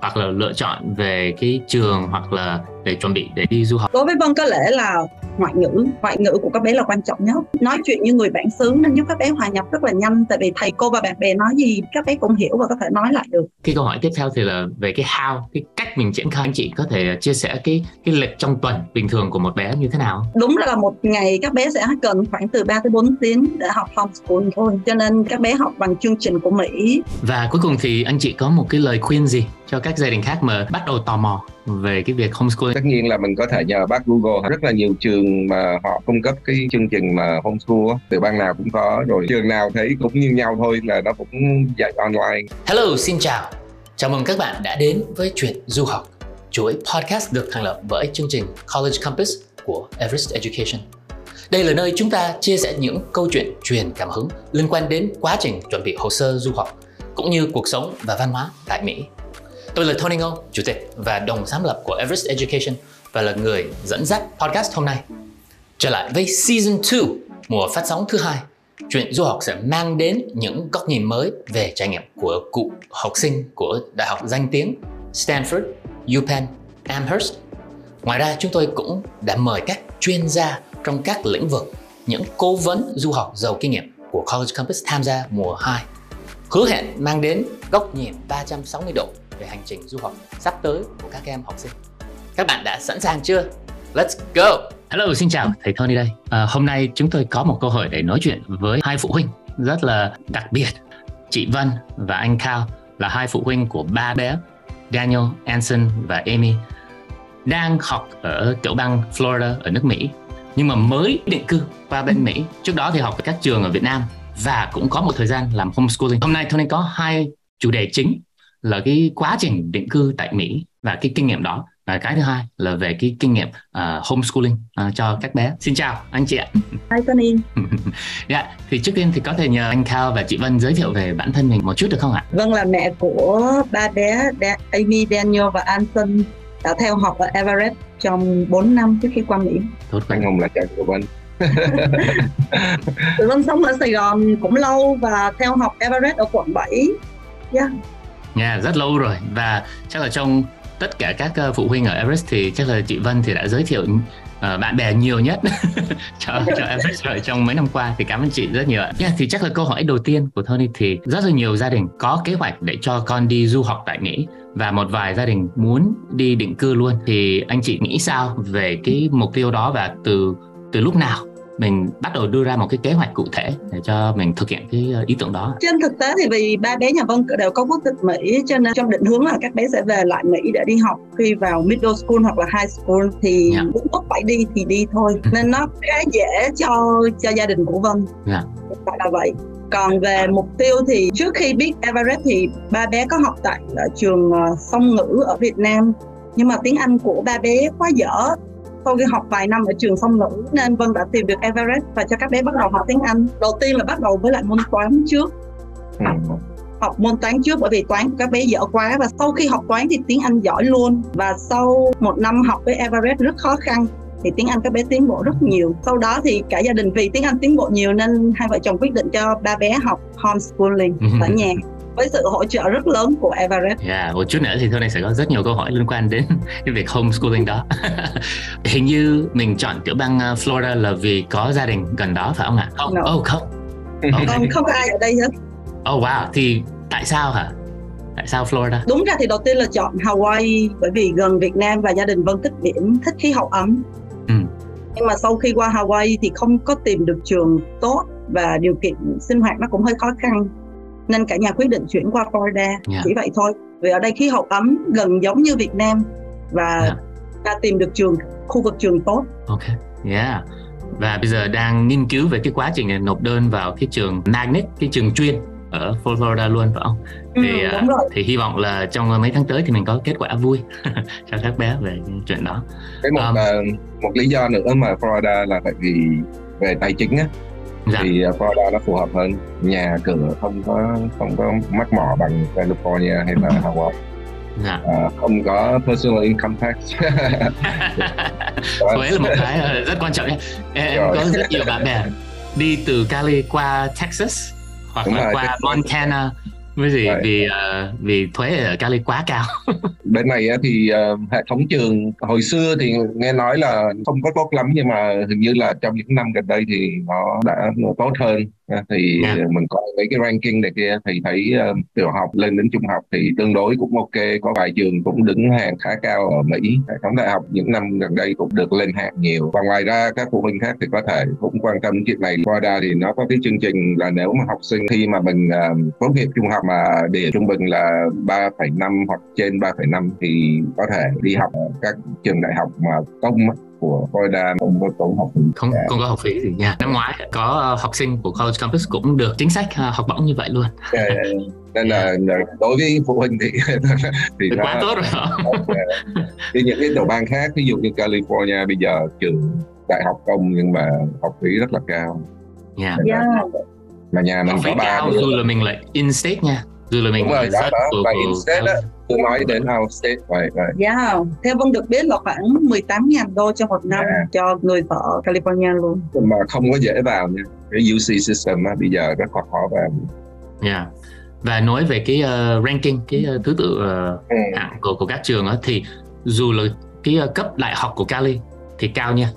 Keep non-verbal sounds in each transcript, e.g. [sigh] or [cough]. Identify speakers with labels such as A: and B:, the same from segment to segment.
A: hoặc là lựa chọn về cái trường hoặc là để chuẩn bị để đi du học.
B: Đối với vân có lẽ là ngoại ngữ ngoại ngữ của các bé là quan trọng nhất. Nói chuyện như người bản xứ nên giúp các bé hòa nhập rất là nhanh tại vì thầy cô và bạn bè nói gì các bé cũng hiểu và có thể nói lại được.
A: Cái câu hỏi tiếp theo thì là về cái how cái cách mình triển khai. Anh chị có thể chia sẻ cái cái lịch trong tuần bình thường của một bé như thế nào?
B: Đúng là một ngày các bé sẽ cần khoảng từ 3 tới 4 tiếng để học homeschool thôi cho nên các bé học bằng chương trình của Mỹ.
A: Và cuối cùng thì anh chị có một cái lời khuyên gì cho các gia đình khác mà bắt đầu tò mò về cái việc homeschooling.
C: Tất nhiên là mình có thể nhờ bác Google rất là nhiều trường mà họ cung cấp cái chương trình mà homeschool từ bang nào cũng có rồi trường nào thấy cũng như nhau thôi là nó cũng dạy online.
A: Hello xin chào. Chào mừng các bạn đã đến với chuyện du học chuỗi podcast được thành lập bởi chương trình College Campus của Everest Education. Đây là nơi chúng ta chia sẻ những câu chuyện truyền cảm hứng liên quan đến quá trình chuẩn bị hồ sơ du học cũng như cuộc sống và văn hóa tại Mỹ. Tôi là Tony Ngô, chủ tịch và đồng sáng lập của Everest Education và là người dẫn dắt podcast hôm nay. Trở lại với Season 2, mùa phát sóng thứ hai, chuyện du học sẽ mang đến những góc nhìn mới về trải nghiệm của cụ học sinh của đại học danh tiếng Stanford, UPenn, Amherst. Ngoài ra chúng tôi cũng đã mời các chuyên gia trong các lĩnh vực, những cố vấn du học giàu kinh nghiệm của College Campus tham gia mùa 2. Hứa hẹn mang đến góc nhìn 360 độ về hành trình du học sắp tới của các em học sinh. Các bạn đã sẵn sàng chưa? Let's go! Hello, xin chào, thầy Tony đây. À, hôm nay chúng tôi có một cơ hội để nói chuyện với hai phụ huynh rất là đặc biệt. Chị Vân và anh Cao là hai phụ huynh của ba bé Daniel, Anson và Amy đang học ở tiểu bang Florida ở nước Mỹ nhưng mà mới định cư qua bên Mỹ. Trước đó thì học ở các trường ở Việt Nam và cũng có một thời gian làm homeschooling. Hôm nay Tony có hai chủ đề chính là cái quá trình định cư tại Mỹ và cái kinh nghiệm đó và cái thứ hai là về cái kinh nghiệm uh, homeschooling uh, cho các bé. Xin chào anh chị ạ.
B: Hi Tony. [laughs]
A: dạ, thì trước tiên thì có thể nhờ anh Cao và chị Vân giới thiệu về bản thân mình một chút được không ạ?
B: Vân là mẹ của ba bé Amy, Daniel và Anson đã theo học ở Everett trong 4 năm trước khi qua Mỹ.
C: Tốt anh Hùng là chồng của Vân.
B: Tụi Vân sống ở Sài Gòn cũng lâu và theo học Everett ở quận 7. Yeah.
A: Yeah, rất lâu rồi. Và chắc là trong tất cả các ờ, phụ huynh ở Everest thì chắc là chị Vân thì đã giới thiệu ờ, bạn bè nhiều nhất [laughs] cho cho Everest rồi trong mấy năm qua. Thì cảm ơn chị rất nhiều ạ. Yeah, thì chắc là câu hỏi đầu tiên của Tony thì rất là nhiều gia đình có kế hoạch để cho con đi du học tại Mỹ và một vài gia đình muốn đi định cư luôn. Thì anh chị nghĩ sao về cái mục tiêu đó và từ từ lúc nào? Mình bắt đầu đưa ra một cái kế hoạch cụ thể để cho mình thực hiện cái ờ, ý tưởng đó.
B: Trên thực tế thì vì ba bé nhà Vân đều có quốc tịch Mỹ cho nên trong định hướng là các bé sẽ về lại Mỹ để đi học. Khi vào middle school hoặc là high school thì yeah. muốn bắt phải đi thì đi thôi. [laughs] Nên nó khá dễ cho cho gia đình của Vân. Yeah. tại là vậy. Còn về mục tiêu thì trước khi biết Everest thì ba bé có học tại ở trường ờ, song ngữ ở Việt Nam. Nhưng mà tiếng Anh của ba bé quá dở sau khi học vài năm ở trường song ngữ nên Vân đã tìm được Everest và cho các bé bắt đầu học tiếng Anh. Đầu tiên là bắt đầu với lại môn toán trước. Ừ. học môn toán trước bởi vì toán của các bé dở quá và sau khi học toán thì tiếng Anh giỏi luôn. Và sau một năm học với Everest rất khó khăn thì tiếng Anh các bé tiến bộ rất nhiều. Sau đó thì cả gia đình vì tiếng Anh tiến bộ nhiều nên hai vợ chồng quyết định cho ba bé học homeschooling ở nhà với sự hỗ trợ rất lớn của Everest.
A: Yeah, một chút nữa thì thôi này sẽ có rất nhiều câu hỏi liên quan đến [laughs] cái việc homeschooling đó. [laughs] Hình như mình chọn tiểu bang uh, Florida là vì có gia đình gần đó phải không ạ?
B: Không, no.
A: oh, không.
B: Okay. Không, không có ai ở đây hết.
A: Oh wow, thì tại sao hả? Tại sao Florida?
B: Đúng ra thì đầu tiên là chọn Hawaii bởi vì gần Việt Nam và gia đình Vân thích biển, thích khí hậu ấm. Ừ. Nhưng mà sau khi qua Hawaii thì không có tìm được trường tốt và điều kiện sinh hoạt nó cũng hơi khó khăn nên cả nhà quyết định chuyển qua Florida yeah. Dạ. chỉ vậy thôi vì ở đây khí hậu ấm gần giống như Việt Nam và yeah. ta tìm được trường khu vực trường tốt.
A: Ok, yeah. Và bây giờ đang nghiên cứu về cái quá trình nộp đơn vào cái trường Magnet, cái trường chuyên ở Florida luôn phải không?
B: Ừ, thì ừ, đúng rồi.
A: thì hy vọng là trong mấy tháng tới thì mình có kết quả vui [laughs] cho các bé về chuyện đó.
C: Cái một um, một lý do nữa mà Florida là tại vì về tài chính á dạ. thì Florida nó phù hợp hơn. Nhà cửa không có không có mắc mỏ bằng California hay là Hawaii dạ. à, không có personal income tax. [laughs]
A: Thuế là một cái ờ, rất quan trọng nhé. Em, em có rất nhiều bạn bè đi từ Cali qua Texas hoặc Đúng là rồi, qua Montana Với gì? Vì uh, vì thuế ở Cali quá cao. [laughs]
C: Bên này thì uh, hệ thống trường hồi xưa thì nghe nói là không có tốt lắm nhưng mà hình như là trong những năm gần đây thì nó đã tốt hơn thì yeah. Dạ. mình có mấy cái ranking này kia thì thấy uh, tiểu học lên đến trung học thì tương đối cũng ok có vài trường cũng đứng hàng khá cao ở Mỹ hệ thống đại học những năm gần đây cũng được lên hạng nhiều và ngoài ra các phụ huynh khác thì có thể cũng quan tâm chuyện này Florida thì nó có cái chương trình là nếu mà học sinh khi mà mình uh, tốt nghiệp trung học mà điểm trung bình là 3,5 hoặc trên 3,5 thì có thể đi học ở các trường đại học mà công của Florida không có tốn học phí
A: không không có học phí gì nha. Năm ngoái có uh, học sinh của College Campus cũng được chính sách uh, học bổng như vậy luôn.
C: Yeah, yeah. nên là, đối với phụ huynh thì [laughs]
A: thì nó, quá tốt rồi.
C: thì những cái tiểu bang khác ví dụ như California bây giờ trường đại học công nhưng mà học phí rất là cao.
A: Yeah. yeah.
C: mà nhà mình có ba
A: cao dù là mình lại in state nha. Dù là mình
C: Đúng rồi, đó, đó. và in state đó tôi nói đến out state vậy vậy
B: yeah. theo vân được biết là khoảng 18 ngàn đô cho một năm yeah. cho người ở California luôn
C: mà không có dễ vào nha cái UC system á bây giờ rất là khó vào
A: yeah và nói về cái uh, ranking cái uh, thứ tự uh, ừ. hạng của của các trường á thì dù là cái uh, cấp đại học của Cali thì cao nha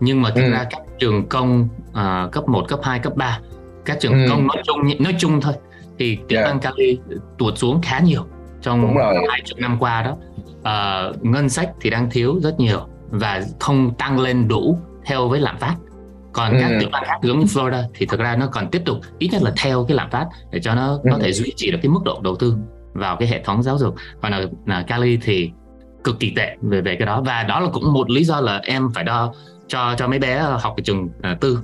A: nhưng mà thực ừ. ra các trường công uh, cấp 1, cấp 2, cấp 3 các trường ừ. công nói chung nói chung thôi thì tiểu yeah. bang Cali tuột xuống khá nhiều trong hai chục năm qua đó uh, ngân sách thì đang thiếu rất nhiều và không tăng lên đủ theo với lạm phát còn ừ. các tiểu bang khác giống như Florida thì thực ra nó còn tiếp tục ít nhất là theo cái lạm phát để cho nó ừ. có thể duy trì được cái mức độ đầu tư vào cái hệ thống giáo dục còn là, là Cali thì cực kỳ tệ về về cái đó và đó là cũng một lý do là em phải đo cho cho mấy bé học ở trường uh, tư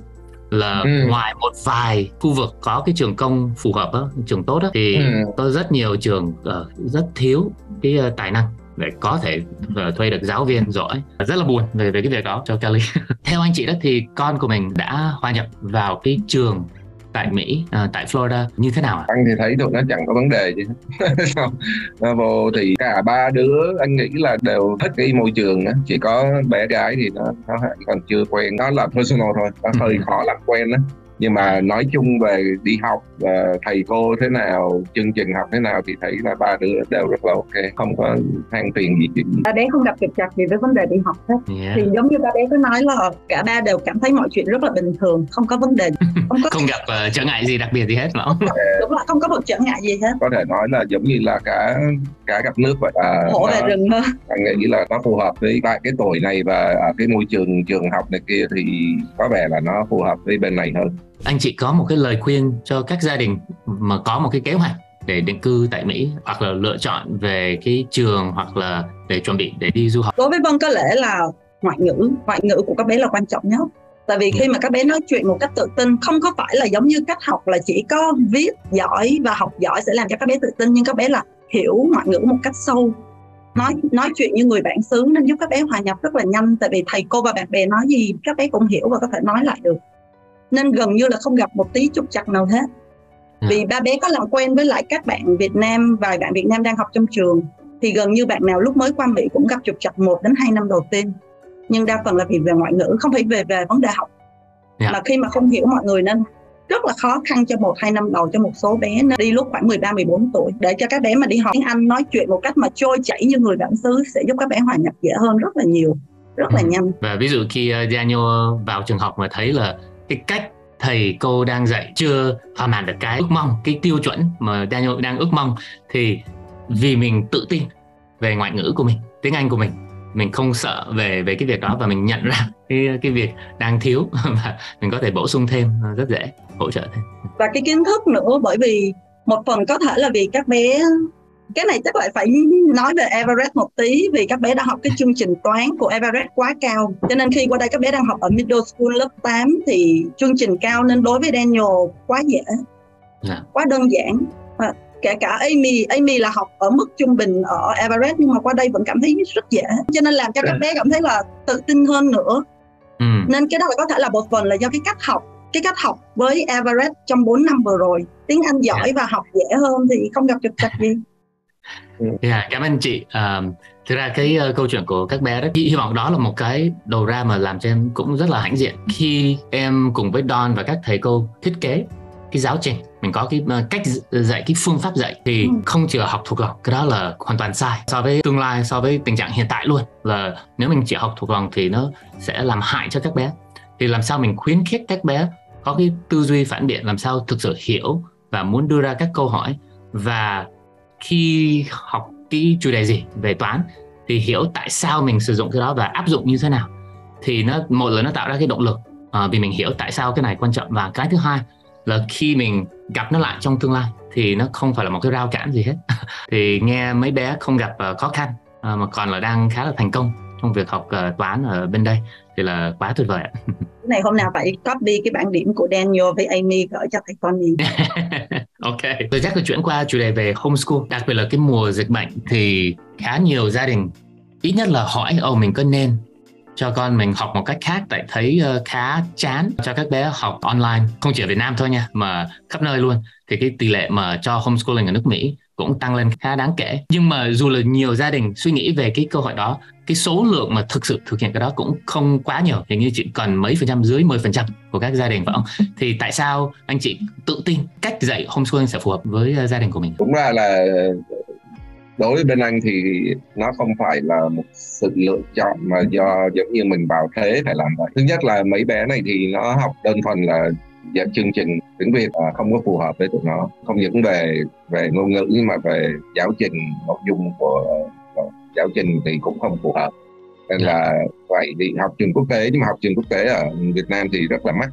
A: là ừ. ngoài một vài khu vực có cái trường công phù hợp đó, trường tốt đó, thì ừ. có rất nhiều trường uh, rất thiếu cái uh, tài năng để có thể uh, thuê được giáo viên giỏi rất là buồn về về cái việc đó cho Kelly [laughs] theo anh chị đó thì con của mình đã hòa nhập vào cái trường tại Mỹ à, tại Florida như thế nào ạ?
C: Anh thì thấy tụi nó chẳng có vấn đề gì [laughs] vô thì cả ba đứa anh nghĩ là đều thích cái môi trường á chỉ có bé gái thì nó nó còn chưa quen nó là personal thôi nó hơi ừ. khó làm quen á nhưng mà nói chung về đi học và thầy cô thế nào chương trình học thế nào thì thấy là ba đứa đều rất là ok không có than phiền gì chuyện
B: ba bé không gặp trục trặc gì với vấn đề đi học hết. Yeah. thì giống như ba bé có nói là cả ba đều cảm thấy mọi chuyện rất là bình thường không có vấn đề. [laughs]
A: Không, có... không gặp uh, trở ngại gì đặc biệt gì hết mà
B: đúng là không có một trở ngại gì hết.
C: Có thể nói là giống như là cả cả gặp nước vậy à,
B: hổ về rừng hơn
C: anh nghĩ là nó phù hợp với tại cái tuổi này và ở cái môi trường trường học này kia thì có vẻ là nó phù hợp với bên này hơn.
A: Anh chị có một cái lời khuyên cho các gia đình mà có một cái kế hoạch để định cư tại Mỹ hoặc là lựa chọn về cái trường hoặc là để chuẩn bị để đi du học?
B: Đối với Vân có lẽ là ngoại ngữ ngoại ngữ của các bé là quan trọng nhất. Tại vì khi mà các bé nói chuyện một cách tự tin không có phải là giống như cách học là chỉ có viết giỏi và học giỏi sẽ làm cho các bé tự tin nhưng các bé là hiểu ngoại ngữ một cách sâu nói nói chuyện như người bản xứ nên giúp các bé hòa nhập rất là nhanh tại vì thầy cô và bạn bè nói gì các bé cũng hiểu và có thể nói lại được nên gần như là không gặp một tí trục trặc nào hết à. vì ba bé có làm quen với lại các bạn Việt Nam và bạn Việt Nam đang học trong trường thì gần như bạn nào lúc mới qua Mỹ cũng gặp trục trặc một đến hai năm đầu tiên nhưng đa phần là vì về ngoại ngữ không phải về về vấn đề học yeah. Dạ. mà khi mà không hiểu mọi người nên rất là khó khăn cho một hai năm đầu cho một số bé nên đi lúc khoảng 13 14 tuổi. Để cho các bé mà đi học tiếng Anh nói chuyện một cách mà trôi chảy như người bản xứ sẽ giúp các bé hòa nhập dễ hơn rất là nhiều rất là ừ. nhanh.
A: Và ví dụ khi uh, Daniel vào trường học mà thấy là cái cách thầy cô đang dạy chưa thỏa mãn được cái ước mong cái tiêu chuẩn mà Daniel đang ước mong thì vì mình tự tin về ngoại ngữ của mình tiếng Anh của mình mình không sợ về về cái việc đó và mình nhận ra [laughs] cái cái việc đang thiếu [laughs] và mình có thể bổ sung thêm rất dễ hỗ trợ thêm
B: và cái kiến thức nữa bởi vì một phần có thể là vì các bé cái này chắc lại phải nói về Everest một tí vì các bé đã học cái chương trình toán của Everest quá cao cho nên khi qua đây các bé đang học ở middle school lớp 8 thì chương trình cao nên đối với Daniel quá dễ yeah. Dạ. quá đơn giản kể cả Amy Amy là học ở mức trung bình ở Everest nhưng mà qua đây vẫn cảm thấy rất dễ cho nên làm cho các bé cảm thấy là tự tin hơn nữa ừ. nên cái đó là có thể là một phần là do cái cách học cái cách học với Everest trong 4 năm vừa rồi tiếng Anh giỏi yeah. Dạ. và học dễ hơn thì không gặp trục trặc gì
A: Yeah, [laughs] dạ, cảm ơn chị. Uh, thực ra cái uh, câu chuyện của các bé đó, hy vọng đó là một cái đầu ra mà làm cho em cũng rất là hãnh diện khi em cùng với Don và các thầy cô thiết kế cái giáo trình mình có cái uh, cách dạy cái phương pháp dạy thì ừ. không chỉ là học thuộc lòng. Cái đó là hoàn toàn sai so với tương lai so với tình trạng hiện tại luôn. Là nếu mình chỉ học thuộc lòng thì nó sẽ làm hại cho các bé. Thì làm sao mình khuyến khích các bé có cái tư duy phản biện làm sao thực sự hiểu và muốn đưa ra các câu hỏi và khi học cái chủ đề gì về toán thì hiểu tại sao mình sử dụng cái đó và áp dụng như thế nào thì nó một là nó tạo ra cái động lực à, vì mình hiểu tại sao cái này quan trọng và cái thứ hai là khi mình gặp nó lại trong tương lai thì nó không phải là một cái rào cản gì hết. [laughs] Thì nghe mấy bé không gặp uh, khó khăn uh, mà còn là đang khá là thành công trong việc học uh, toán ở bên đây thì là quá tuyệt vời ạ. [laughs]
B: Cái này hôm nào phải copy cái bảng điểm của Daniel với Amy gửi cho thầy con nhìn [laughs]
A: ok. Tôi chắc là chuyển qua chủ đề về homeschool đặc biệt là cái mùa dịch bệnh thì khá nhiều gia đình ít nhất là hỏi ồ mình có nên cho con mình học một cách khác tại thấy uh, khá chán cho các bé học online. Không chỉ ở Việt Nam thôi nha mà khắp nơi luôn. Thì cái tỷ lệ mà cho homeschooling ở nước Mỹ cũng tăng lên khá đáng kể. Nhưng mà dù là nhiều gia đình suy nghĩ về cái cơ hội đó cái số lượng mà thực sự thực hiện cái đó cũng không quá nhiều. Hình như chỉ cần mấy phần trăm dưới 10 phần trăm của các gia đình phải không? [laughs] Thì tại sao anh chị tự tin cách dạy homeschooling sẽ phù hợp với uh, gia đình của mình?
C: Cũng ra là đối với bên anh thì nó không phải là một sự lựa chọn mà do giống như mình vào thế phải làm vậy. Thứ nhất là mấy bé này thì nó học đơn thuần là dẫn chương trình tiếng Việt không có phù hợp với tụi nó. Không những về về ngôn ngữ nhưng mà về giáo trình nội dung của, giáo trình thì cũng không phù hợp. Nên là vậy thì học trường quốc tế nhưng mà học trường quốc tế ở Việt Nam thì rất là mắc.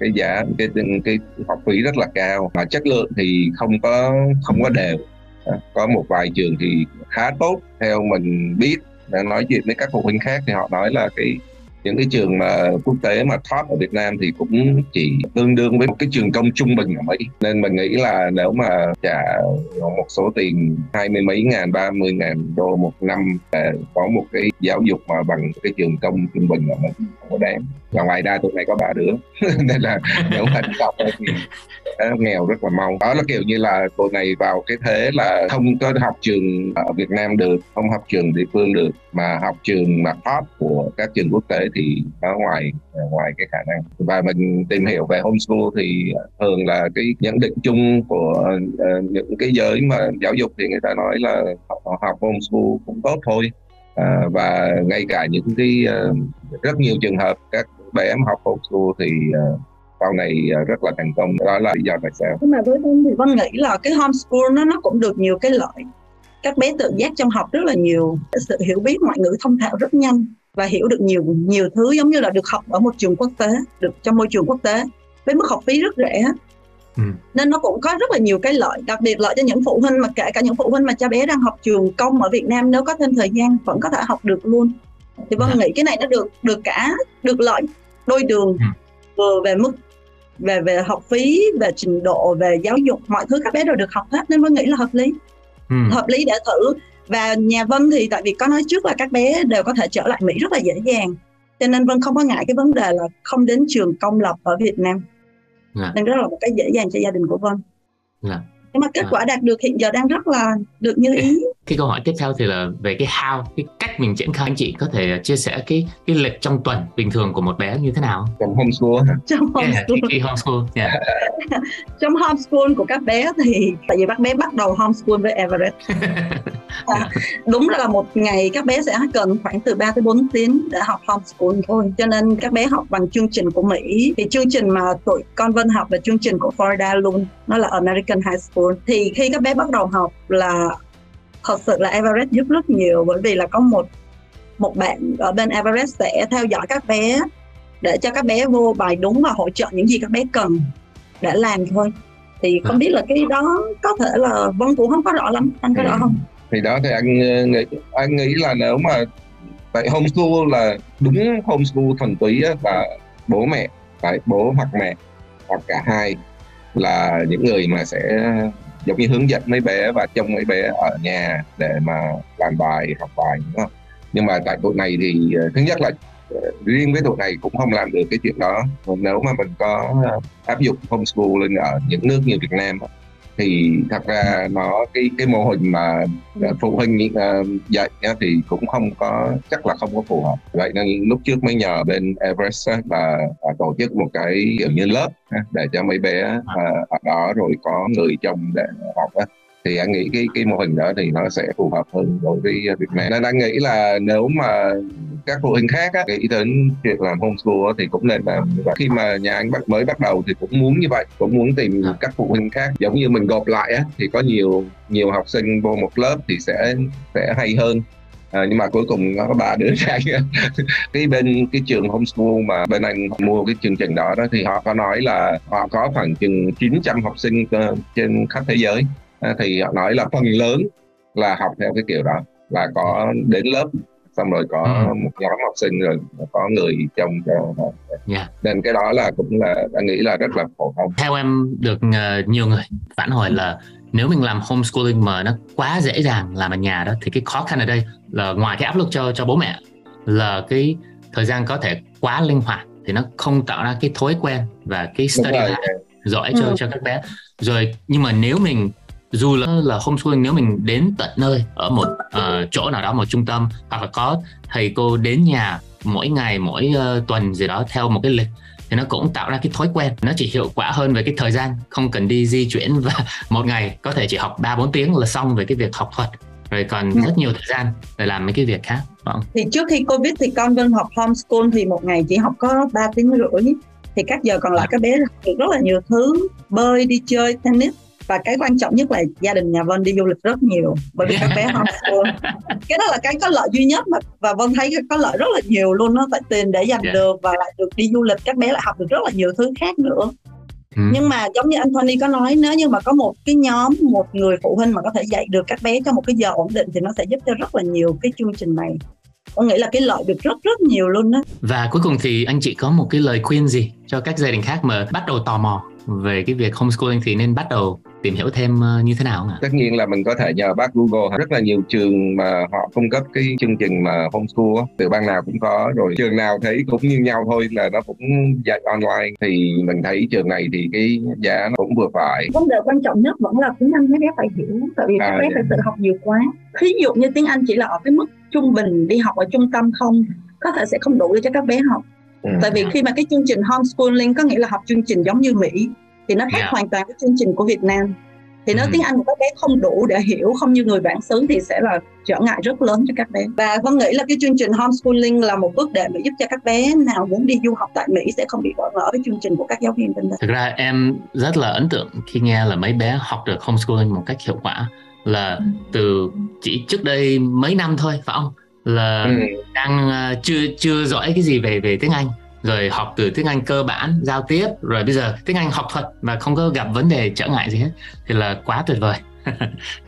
C: Cái giá cái cái học phí rất là cao. Mà chất lượng thì không có không có đều có một vài trường thì khá tốt, theo mình biết. Đang nói chuyện với các phụ huynh khác thì họ nói là cái, những cái trường mà quốc tế mà top ở Việt Nam thì cũng chỉ tương đương với một cái trường công trung bình ở Mỹ. Nên mình nghĩ là nếu mà trả một số tiền hai mươi mấy ngàn, ba mươi ngàn đô một năm để có một cái giáo dục mà bằng cái trường công trung bình ở Mỹ không có đáng và ngoài ra tụi này có ba đứa. [laughs] Nên là [laughs] nếu mà đọc thì nghèo rất là mau. Đó là kiểu như là tụi này vào cái thế là không có học trường ở Việt Nam được không học trường địa phương được mà học trường mà top của các trường quốc tế thì nó ngoài ngoài cái khả năng. Và mình tìm hiểu về homeschool thì thường là cái nhận định chung của uh, những cái giới mà giáo dục thì người ta nói là học, học homeschool cũng tốt thôi. À, và ngay cả những cái uh, rất nhiều trường hợp các bé em học homeschool thì uh, sau này rất là thành công. Đó là lý do tại sao.
B: Nhưng mà với tôi thì vân nghĩ là cái homeschool nó nó cũng được nhiều cái lợi. Các bé tự giác trong học rất là nhiều. Sự hiểu biết ngoại ngữ thông thạo rất nhanh và hiểu được nhiều nhiều thứ giống như là được học ở một trường quốc tế được trong môi trường quốc tế. Với mức học phí rất rẻ. Ừ. nên nó cũng có rất là nhiều cái lợi đặc biệt lợi cho những phụ huynh mà kể cả những phụ huynh mà cha bé đang học trường công ở Việt Nam nếu có thêm thời gian vẫn có thể học được luôn. Thì vâng nghĩ cái này nó được được cả được lợi đôi đường ừ. vừa về mức về về học phí về trình độ về giáo dục mọi thứ các bé đều được học hết nên vân nghĩ là hợp lý ừ. hợp lý để thử và nhà Vân thì tại vì có nói trước là các bé đều có thể trở lại Mỹ rất là dễ dàng cho nên Vân không có ngại cái vấn đề là không đến trường công lập ở Việt Nam à. nên đó là một cái dễ dàng cho gia đình của Vân à nhưng mà kết à. quả đạt được hiện giờ đang rất là được như ý
A: cái câu hỏi tiếp theo thì là về cái how cái cách mình triển khai. Anh chị có thể chia sẻ cái cái lịch trong tuần bình thường của một bé như thế nào?
C: Trong homeschool [laughs]
B: trong homeschool. yeah,
A: cái, homeschool yeah.
B: trong homeschool của các bé thì tại vì các bé bắt đầu homeschool với Everett. [laughs] À, đúng là một ngày các bé sẽ cần khoảng từ 3 tới 4 tiếng để học homeschool thôi. Cho nên các bé học bằng chương trình của Mỹ. Thì chương trình mà tụi con Vân học là chương trình của Florida luôn. Nó là American High School. Thì khi các bé bắt đầu học là thật sự là Everest giúp rất nhiều bởi vì là có một một bạn ở bên Everest sẽ theo dõi các bé để cho các bé vô bài đúng và hỗ trợ những gì các bé cần để làm thôi. Thì không biết là cái đó có thể là vân cũng không có rõ lắm anh có rõ không?
C: Thì đó thì anh ờ, nghĩ anh nghĩ là nếu mà tại homeschool là đúng homeschool thuần túy là bố mẹ phải bố hoặc mẹ hoặc cả hai là những người mà sẽ giống như hướng dẫn mấy bé và trông mấy bé ở nhà để mà làm bài, học bài, đúng không? Nhưng mà tại tụi này thì ờ, thứ nhất là ờ, riêng với tụi này cũng không làm được cái chuyện đó. Nếu mà mình có ờ, áp dụng homeschool lên ở những nước như Việt Nam thì thật ra nó cái cái mô hình mà ừ. phụ huynh uh, dạy thì cũng không có chắc là không có phù hợp. Vậy nên lúc trước mới nhờ bên Everest là tổ chức một cái kiểu như lớp để cho mấy bé uh, ở đó rồi có người trông để học thì anh nghĩ cái cái mô hình đó thì nó sẽ phù hợp hơn đối với Việt Nam. Nên anh nghĩ là nếu mà các phụ huynh khác á, nghĩ đến việc làm homeschool thì cũng nên làm và khi mà nhà anh bắt mới bắt đầu thì cũng muốn như vậy cũng muốn tìm à. các phụ huynh khác. Giống như mình gộp lại á, thì có nhiều nhiều học sinh vô một lớp thì sẽ sẽ hay hơn. À, nhưng mà cuối cùng có ba đứa [laughs] ra cái bên cái trường homeschool mà bên anh mua cái chương trình đó đó thì họ có nói là họ có khoảng chừng 900 học sinh uh, trên khắp thế giới. À, thì họ nói là phần lớn là học theo cái kiểu đó là có đến lớp xong rồi có ừ. một nhóm học sinh rồi có người trông cho họ yeah. Dạ. nên cái đó là cũng là anh nghĩ là rất là phổ thông
A: theo em được uh, nhiều người phản hồi là nếu mình làm homeschooling mà nó quá dễ dàng làm ở nhà đó thì cái khó khăn ở đây là ngoài cái áp lực cho cho bố mẹ là cái thời gian có thể quá linh hoạt thì nó không tạo ra cái thói quen và cái study giỏi cho ừ. cho các bé rồi nhưng mà nếu mình dù là, là homeschooling nếu mình đến tận nơi ở một uh, chỗ nào đó một trung tâm hoặc là có thầy cô đến nhà mỗi ngày mỗi uh, tuần gì đó theo một cái lịch thì nó cũng tạo ra cái thói quen nó chỉ hiệu quả hơn về cái thời gian không cần đi di chuyển [laughs] và một ngày có thể chỉ học 3 4 tiếng là xong về cái việc học thuật rồi còn ừ. rất nhiều thời gian để làm mấy cái việc khác
B: vâng. thì trước khi covid thì con Vân học homeschool thì một ngày chỉ học có 3 tiếng rưỡi thì các giờ còn lại các bé được rất là nhiều thứ bơi đi chơi tennis và cái quan trọng nhất là gia đình nhà Vân đi du lịch rất nhiều bởi vì các bé homeschool cái đó là cái có lợi duy nhất mà và Vân thấy có lợi rất là nhiều luôn nó phải tiền để dành yeah. được và lại được đi du lịch các bé lại học được rất là nhiều thứ khác nữa Ừ. nhưng mà giống như anh Tony có nói nếu như mà có một cái nhóm một người phụ huynh mà có thể dạy được các bé trong một cái giờ ổn định thì nó sẽ giúp cho rất là nhiều cái chương trình này con nghĩ là cái lợi được rất rất nhiều luôn đó
A: và cuối cùng thì anh chị có một cái lời khuyên gì cho các gia đình khác mà bắt đầu tò mò về cái việc homeschooling thì nên bắt đầu tìm hiểu thêm ờ, như thế nào không ạ?
C: Tất nhiên là mình có thể nhờ bác Google rất là nhiều trường mà họ cung cấp cái chương trình mà homeschool từ bang nào cũng có rồi trường nào thấy cũng như nhau thôi là nó cũng dạy online thì mình thấy trường này thì cái giá nó cũng vừa phải.
B: Vấn đề quan trọng nhất vẫn là tiếng Anh các bé phải hiểu tại vì các à, bé phải tự học nhiều quá. Ví dụ như tiếng Anh chỉ là ở cái mức trung bình đi học ở trung tâm không có thể sẽ không đủ để cho các bé học. Ừ. Tại vì khi mà cái chương trình homeschooling có nghĩa là học chương trình giống như Mỹ thì nó khác yeah. hoàn toàn với chương trình của Việt Nam thì nếu ừ. tiếng Anh của các bé không đủ để hiểu không như người bản xứ thì sẽ là trở ngại rất lớn cho các bé và Vân nghĩ là cái chương trình homeschooling là một bước đệm để giúp cho các bé nào muốn đi du học tại Mỹ sẽ không bị bỏ ngỏ với chương trình của các giáo viên bên đây.
A: Thực ra em rất là ấn tượng khi nghe là mấy bé học được homeschooling một cách hiệu quả là từ chỉ trước đây mấy năm thôi phải không? Là ừ. đang uh, chưa chưa giỏi cái gì về về tiếng Anh rồi học từ tiếng Anh cơ bản giao tiếp rồi bây giờ tiếng Anh học thuật mà không có gặp vấn đề trở ngại gì hết thì là quá tuyệt vời [laughs]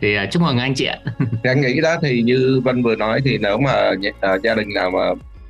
A: thì uh, chúc mừng anh chị ạ [laughs]
C: anh nghĩ đó thì như Vân vừa nói thì nếu mà uh, gia đình nào mà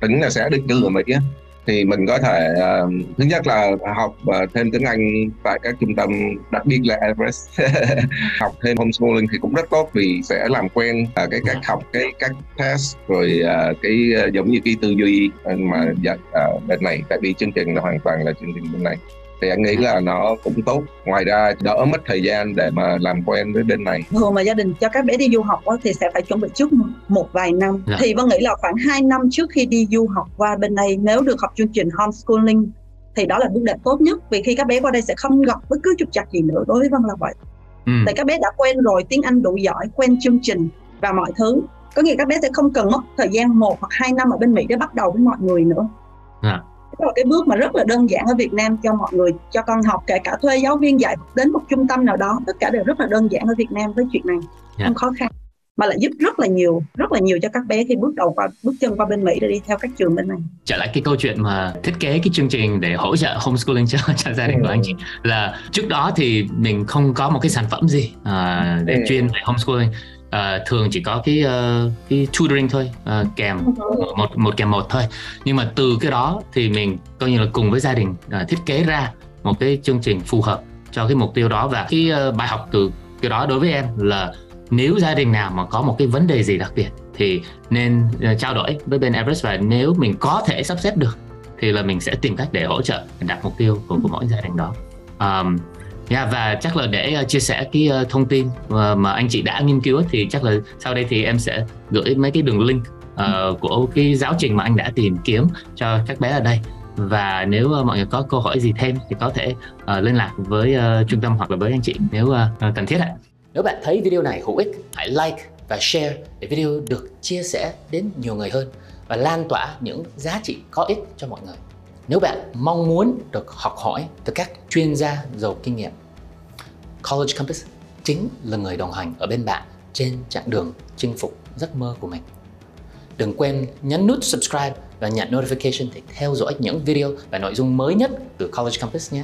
C: tính là sẽ định cư ở Mỹ á thì mình có thể uh, thứ nhất là học uh, thêm tiếng Anh tại các trung tâm đặc biệt là Everest. [laughs] Học thêm homeschooling thì cũng rất tốt vì sẽ làm quen uh, cái cách học cái cách test rồi uh, cái uh, giống như cái tư duy mà dạy uh, bên này. Tại vì chương trình là hoàn toàn là chương trình bên này thì anh nghĩ là nó cũng tốt. Ngoài ra đỡ mất thời gian để mà làm quen với bên này.
B: Thường mà gia đình cho các bé đi du học đó, thì sẽ phải chuẩn bị trước một vài năm. Dạ. thì vân nghĩ là khoảng 2 năm trước khi đi du học qua bên đây nếu được học chương trình homeschooling thì đó là bước đệm tốt nhất. Vì khi các bé qua đây sẽ không gặp bất cứ trục trặc gì nữa đối với vân là vậy. Ừ. tại các bé đã quen rồi tiếng anh đủ giỏi quen chương trình và mọi thứ. Có nghĩa các bé sẽ không cần mất thời gian một hoặc hai năm ở bên mỹ để bắt đầu với mọi người nữa. À đó là cái bước mà rất là đơn giản ở Việt Nam cho mọi người cho con học kể cả thuê giáo viên dạy đến một trung tâm nào đó tất cả đều rất là đơn giản ở Việt Nam với chuyện này yeah. Dạ. không khó khăn mà lại giúp rất là nhiều rất là nhiều cho các bé khi bước đầu qua bước chân qua bên Mỹ để đi theo các trường bên này
A: trở lại cái câu chuyện mà thiết kế cái chương trình để hỗ trợ homeschooling cho, cho gia đình của anh chị là trước đó thì mình không có một cái sản phẩm gì uh, để ừ. chuyên về homeschooling uh, thường chỉ có cái uh, cái tutoring thôi uh, kèm một một kèm một thôi. Nhưng mà từ cái đó thì mình coi như là cùng với gia đình uh, thiết kế ra một cái chương trình phù hợp cho cái mục tiêu đó. Và cái uh, bài học từ cái đó đối với em là nếu gia đình nào mà có một cái vấn đề gì đặc biệt thì nên uh, trao đổi với bên Everest. Và nếu mình có thể sắp xếp được thì là mình sẽ tìm cách để hỗ trợ đặt mục tiêu của, của mỗi gia đình đó. Um, Yeah, và chắc là để ờ, chia sẻ cái ờ, thông tin mà, mà anh chị đã nghiên cứu thì chắc là sau đây thì em sẽ gửi mấy cái đường link uh, của cái giáo trình mà anh đã tìm kiếm cho các bé ở đây và nếu uh, mọi người có câu hỏi gì thêm thì có thể uh, liên lạc với uh, trung tâm hoặc là với anh chị nếu uh, cần thiết ạ. Nếu bạn thấy video này hữu ích, hãy like và share để video được chia sẻ đến nhiều người hơn và lan tỏa những giá trị có ích cho mọi người. Nếu bạn mong muốn được học hỏi từ các chuyên gia giàu kinh nghiệm, College Campus chính là người đồng hành ở bên bạn trên chặng đường chinh phục giấc mơ của mình. Đừng quên nhấn nút subscribe và nhận notification để theo dõi những video và nội dung mới nhất từ College Campus nhé.